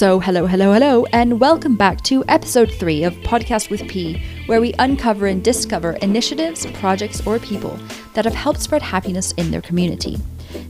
So, hello, hello, hello, and welcome back to episode three of Podcast with P, where we uncover and discover initiatives, projects, or people that have helped spread happiness in their community.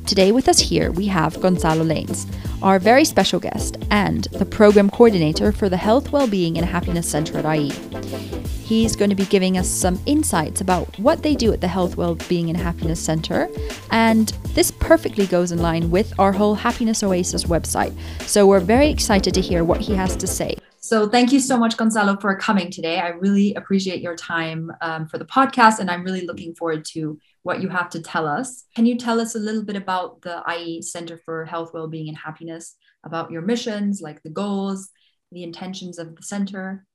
Today, with us here, we have Gonzalo Llanes, our very special guest and the program coordinator for the Health, Wellbeing, and Happiness Center at IE. He's going to be giving us some insights about what they do at the Health, Wellbeing, and Happiness Center. And this perfectly goes in line with our whole Happiness Oasis website. So we're very excited to hear what he has to say. So thank you so much, Gonzalo, for coming today. I really appreciate your time um, for the podcast, and I'm really looking forward to what you have to tell us. Can you tell us a little bit about the IE Center for Health, Wellbeing, and Happiness, about your missions, like the goals, the intentions of the center?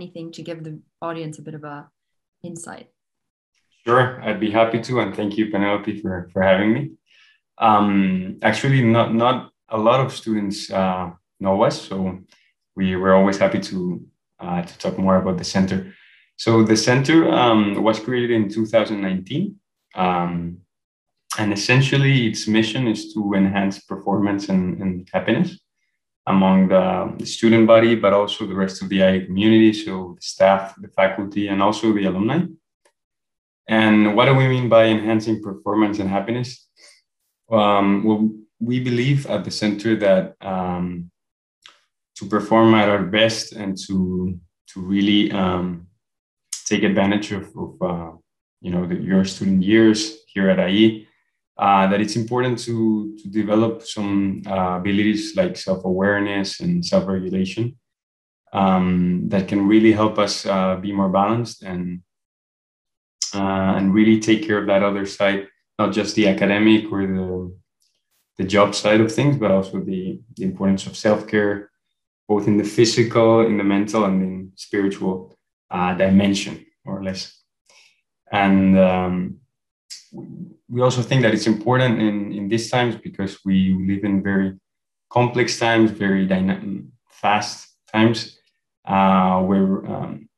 Anything to give the audience a bit of a insight? Sure, I'd be happy to, and thank you, Penelope, for for having me. Um, actually, not not a lot of students uh, know us, so we were always happy to uh, to talk more about the center. So the center um, was created in 2019, um, and essentially its mission is to enhance performance and, and happiness among the, the, student body, but also the rest of the IE community, so the staff, the faculty, and also the alumni. And what do we mean by enhancing performance and happiness? Um, well, we believe at the center that um, to perform at our best and to to really um, take advantage of, of uh, you know the, your student years here at IE, uh, that it's important to, to develop some uh, abilities like self awareness and self regulation um, that can really help us uh, be more balanced and uh, and really take care of that other side, not just the academic or the the job side of things, but also the, the importance of self care, both in the physical, in the mental, and in spiritual uh, dimension, more or less. And um, we also think that it's important in, in these times because we live in very complex times, very dynamic, fast times, uh, where um,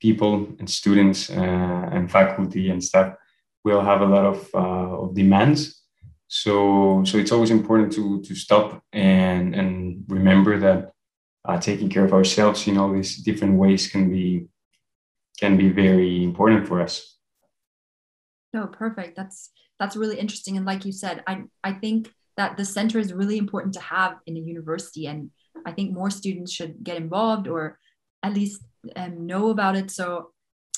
people and students uh, and faculty and staff will have a lot of, uh, of demands. So, so it's always important to, to stop and, and remember that uh, taking care of ourselves in all these different ways can be can be very important for us. No, perfect. That's that's really interesting. And like you said, I I think that the center is really important to have in a university, and I think more students should get involved or at least um, know about it. So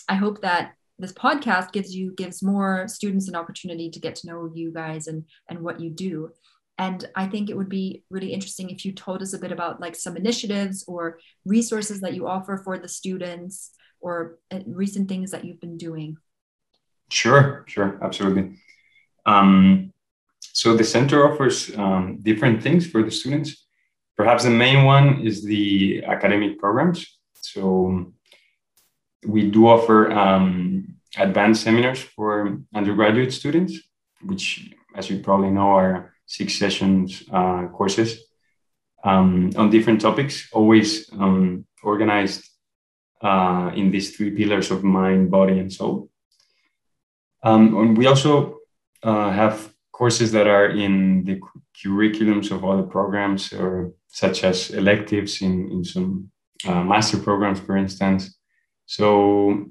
I hope that this podcast gives you gives more students an opportunity to get to know you guys and and what you do and i think it would be really interesting if you told us a bit about like some initiatives or resources that you offer for the students or uh, recent things that you've been doing Sure, sure, absolutely. Um, so the center offers um, different things for the students. Perhaps the main one is the academic programs. So we do offer um, advanced seminars for undergraduate students, which, as you probably know, are six sessions uh, courses um, on different topics, always um, organized uh, in these three pillars of mind, body, and soul. Um, and we also uh, have courses that are in the curriculums of other programs, or such as electives in, in some uh, master programs, for instance. So,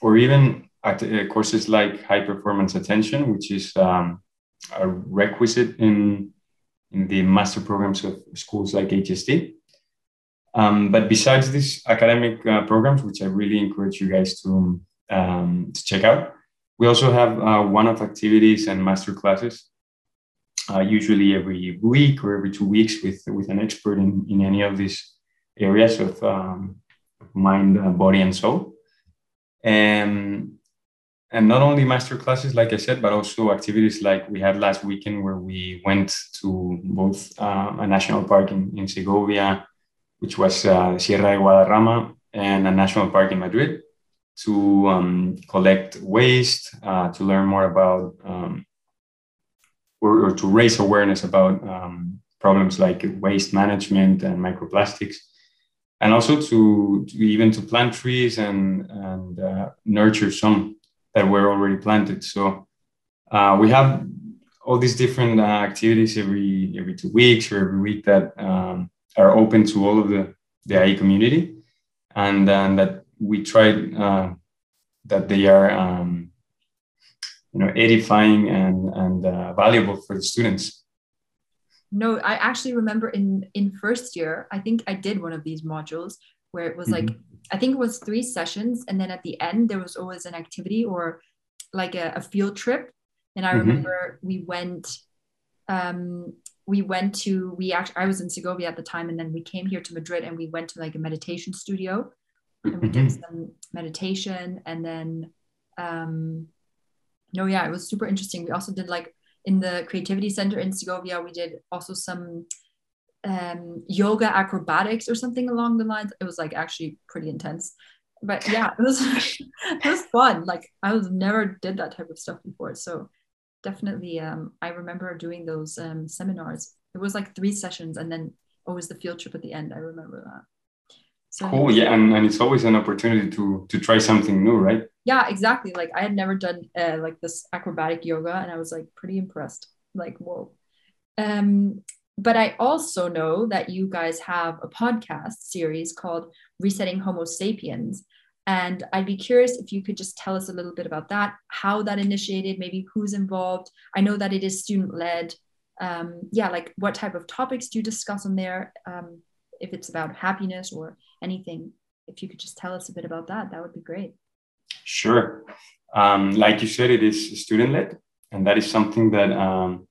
or even at, uh, courses like high performance attention, which is um, a requisite in in the master programs of schools like HST. Um, but besides these academic uh, programs, which I really encourage you guys to, um, to check out, we also have uh, one-off activities and master classes, uh, usually every week or every two weeks with, with an expert in, in any of these areas of um, mind, uh, body, and soul. And, and not only master classes, like I said, but also activities like we had last weekend where we went to both uh, a national park in, in Segovia, which was uh, Sierra de Guadarrama, and a national park in Madrid to um, collect waste, uh, to learn more about, um, or, or, to raise awareness about um, problems like waste management and microplastics, and also to, to even to plant trees and, and uh, nurture some that were already planted. So uh, we have all these different uh, activities every every two weeks or every week that um, are open to all of the the IE community, and, and that we tried uh, that they are um, you know edifying and and uh, valuable for the students. No, I actually remember in in first year, I think I did one of these modules where it was mm-hmm. like I think it was three sessions, and then at the end there was always an activity or like a, a field trip. And I mm-hmm. remember we went um, we went to we actually I was in Segovia at the time, and then we came here to Madrid, and we went to like a meditation studio, and we did mm-hmm. some meditation, and then um, no, yeah, it was super interesting. We also did like in the creativity center in Segovia, we did also some um, yoga acrobatics or something along the lines. It was like actually pretty intense, but yeah, it was it was fun. Like I was never did that type of stuff before, so definitely um, i remember doing those um, seminars it was like three sessions and then always the field trip at the end i remember that so cool yeah and, and it's always an opportunity to to try something new right yeah exactly like i had never done uh, like this acrobatic yoga and i was like pretty impressed like whoa um but i also know that you guys have a podcast series called resetting homo sapiens and I'd be curious if you could just tell us a little bit about that, how that initiated, maybe who's involved. I know that it is student led. Um, yeah, like what type of topics do you discuss on there? Um, if it's about happiness or anything, if you could just tell us a bit about that, that would be great. Sure. Um, like you said, it is student led, and that is something that um,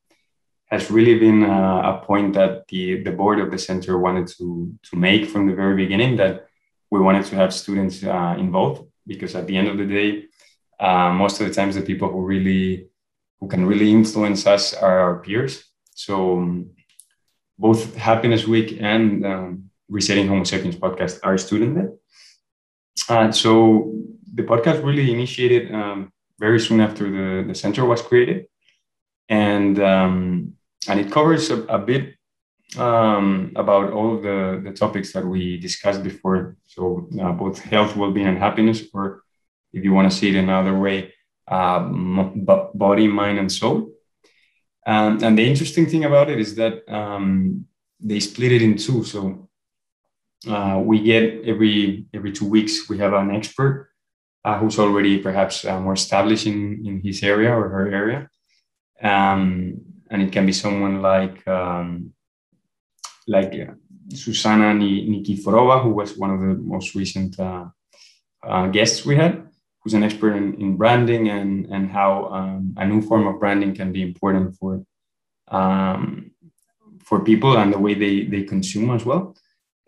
has really been uh, a point that the, the board of the center wanted to, to make from the very beginning that we wanted to have students uh, involved because at the end of the day, uh, most of the times the people who really who can really influence us are our peers. So um, both Happiness Week and um, Resetting Homo Sapiens podcast are student led. Uh, so the podcast really initiated um, very soon after the, the center was created, and um, and it covers a, a bit um, about all the, the topics that we discussed before. So, uh, both health, well being, and happiness, or if you want to see it another way, uh, body, mind, and soul. Um, and the interesting thing about it is that um, they split it in two. So, uh, we get every every two weeks we have an expert uh, who's already perhaps uh, more established in, in his area or her area. Um, and it can be someone like um, like uh, Susana Nikiforova, who was one of the most recent uh, uh, guests we had, who's an expert in, in branding and, and how um, a new form of branding can be important for um, for people and the way they, they consume as well.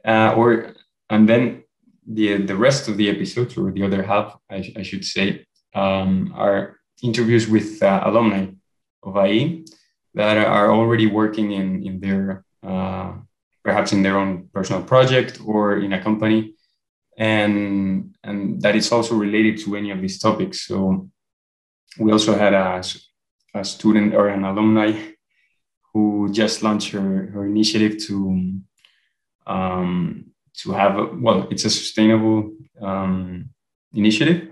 Uh, or and then the the rest of the episodes, or the other half, I, I should say, um, are interviews with uh, alumni of IE that are already working in in their uh, perhaps in their own personal project or in a company and and that is also related to any of these topics. So we also had a, a student or an alumni who just launched her, her initiative to um, to have a, well it's a sustainable um, initiative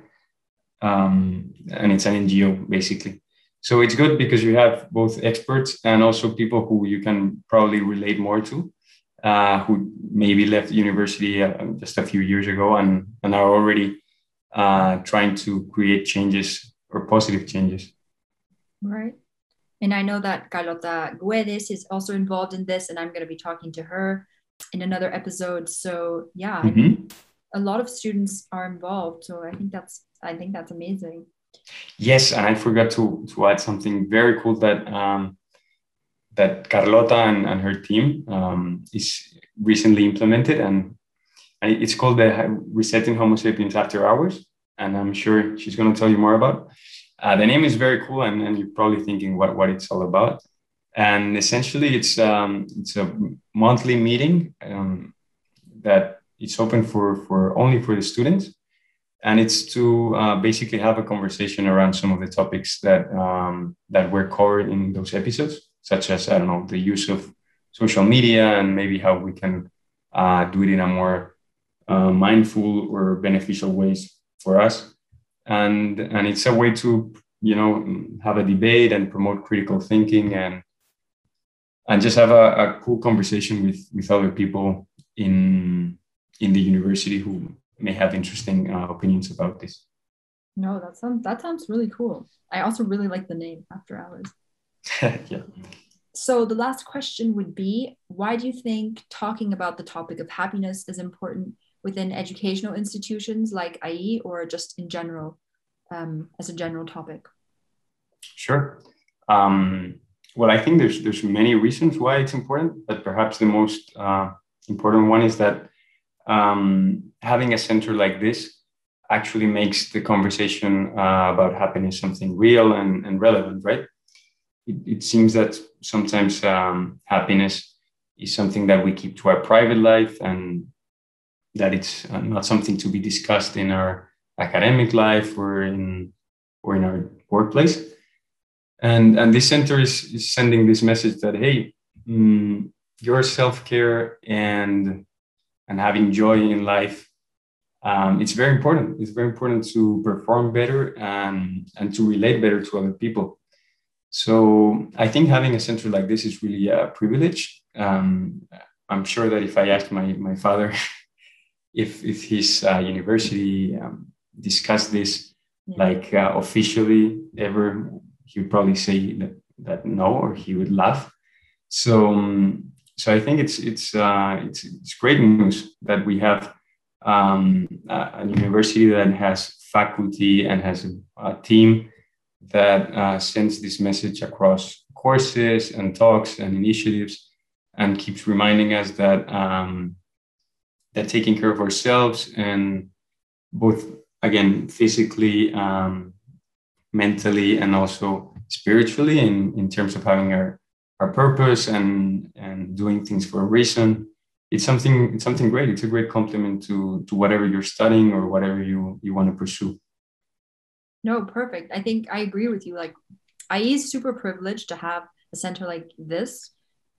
um, and it's an ngo basically. So it's good because you have both experts and also people who you can probably relate more to uh, who maybe left university uh, just a few years ago and, and are already uh, trying to create changes or positive changes. Right. And I know that Carlota Guedes is also involved in this, and I'm going to be talking to her in another episode. So yeah, mm-hmm. a lot of students are involved. So I think that's I think that's amazing. Yes, and I forgot to to add something very cool that um, that Carlota and, and her team um, is recently implemented, and, it's called the Resetting Homo Sapiens After Hours. And I'm sure she's going to tell you more about. Uh, the name is very cool, and, and, you're probably thinking what, what it's all about. And essentially, it's um, it's a monthly meeting um, that it's open for for only for the students, and it's to uh, basically have a conversation around some of the topics that um, that were covered in those episodes such as I don't know the use of social media and maybe how we can uh, do it in a more uh, mindful or beneficial ways for us. And and it's a way to you know have a debate and promote critical thinking and and just have a, a cool conversation with with other people in in the university who may have interesting uh, opinions about this. No, that sounds that sounds really cool. I also really like the name After Hours. yeah. So the last question would be why do you think talking about the topic of happiness is important within educational institutions like IE or just in general um, as a general topic? Sure. Um, well, I think there's there's many reasons why it's important, but perhaps the most uh, important one is that um, having a center like this actually makes the conversation uh, about happiness something real and, and relevant, right? It, it seems that sometimes um, happiness is something that we keep to our private life and that it's uh, not something to be discussed in our academic life or in or in our workplace. And, and this center is, is sending this message that, hey, mm, your self-care and and having joy in life um, it's very important it's very important to perform better and and to relate better to other people so i think having a center like this is really a privilege um, i'm sure that if i asked my my father if if his uh, university um, discussed this yeah. like uh, officially ever he would probably say that, that no or he would laugh so um, so I think it's it's uh, it's, it's great news that we have um, a, university that has faculty and has a, a team that uh, sends this message across courses and talks and initiatives and keeps reminding us that um, that taking care of ourselves and both again physically um, mentally and also spiritually in, in terms of having our our purpose and and doing things for a reason it's something it's something great. It's a great compliment to to whatever you're studying or whatever you you want to pursue no perfect i think i agree with you like IE is super privileged to have a center like this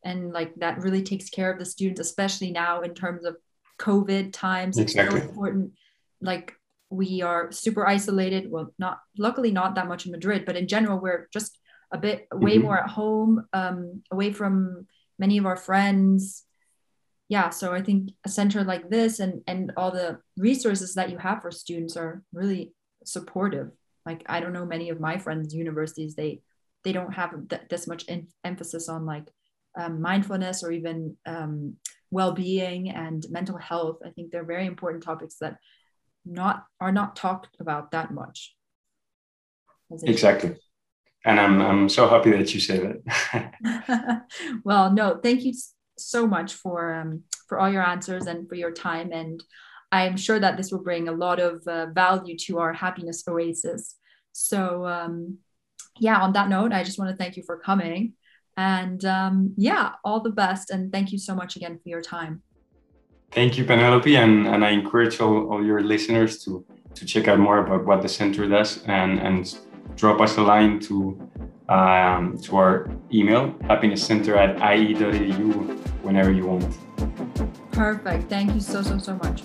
and like that really takes care of the students especially now in terms of covid times exactly. it's so important like we are super isolated well not luckily not that much in madrid but in general we're just a bit way mm-hmm. more at home, um, away from many of our friends. Yeah, so I think a center like this and and all the resources that you have for students are really supportive. Like I don't know many of my friends' universities they they don't have th- this much in- emphasis on like um, mindfulness or even um, well-being and mental health. I think they're very important topics that not are not talked about that much. Exactly and I'm I'm so happy that you say that. well, no, thank you so much for um, for all your answers and for your time, and I'm sure that this will bring a lot of uh, value to our happiness oasis. So, um, yeah, on that note, I just want to thank you for coming, and um, yeah, all the best, and thank you so much again for your time. Thank you, Penelope, and, and I encourage all, all your listeners to to check out more about what the center does and and drop us a line to um, to our email happinesscenter at ie.edu whenever you want. Perfect. Thank you so so so much.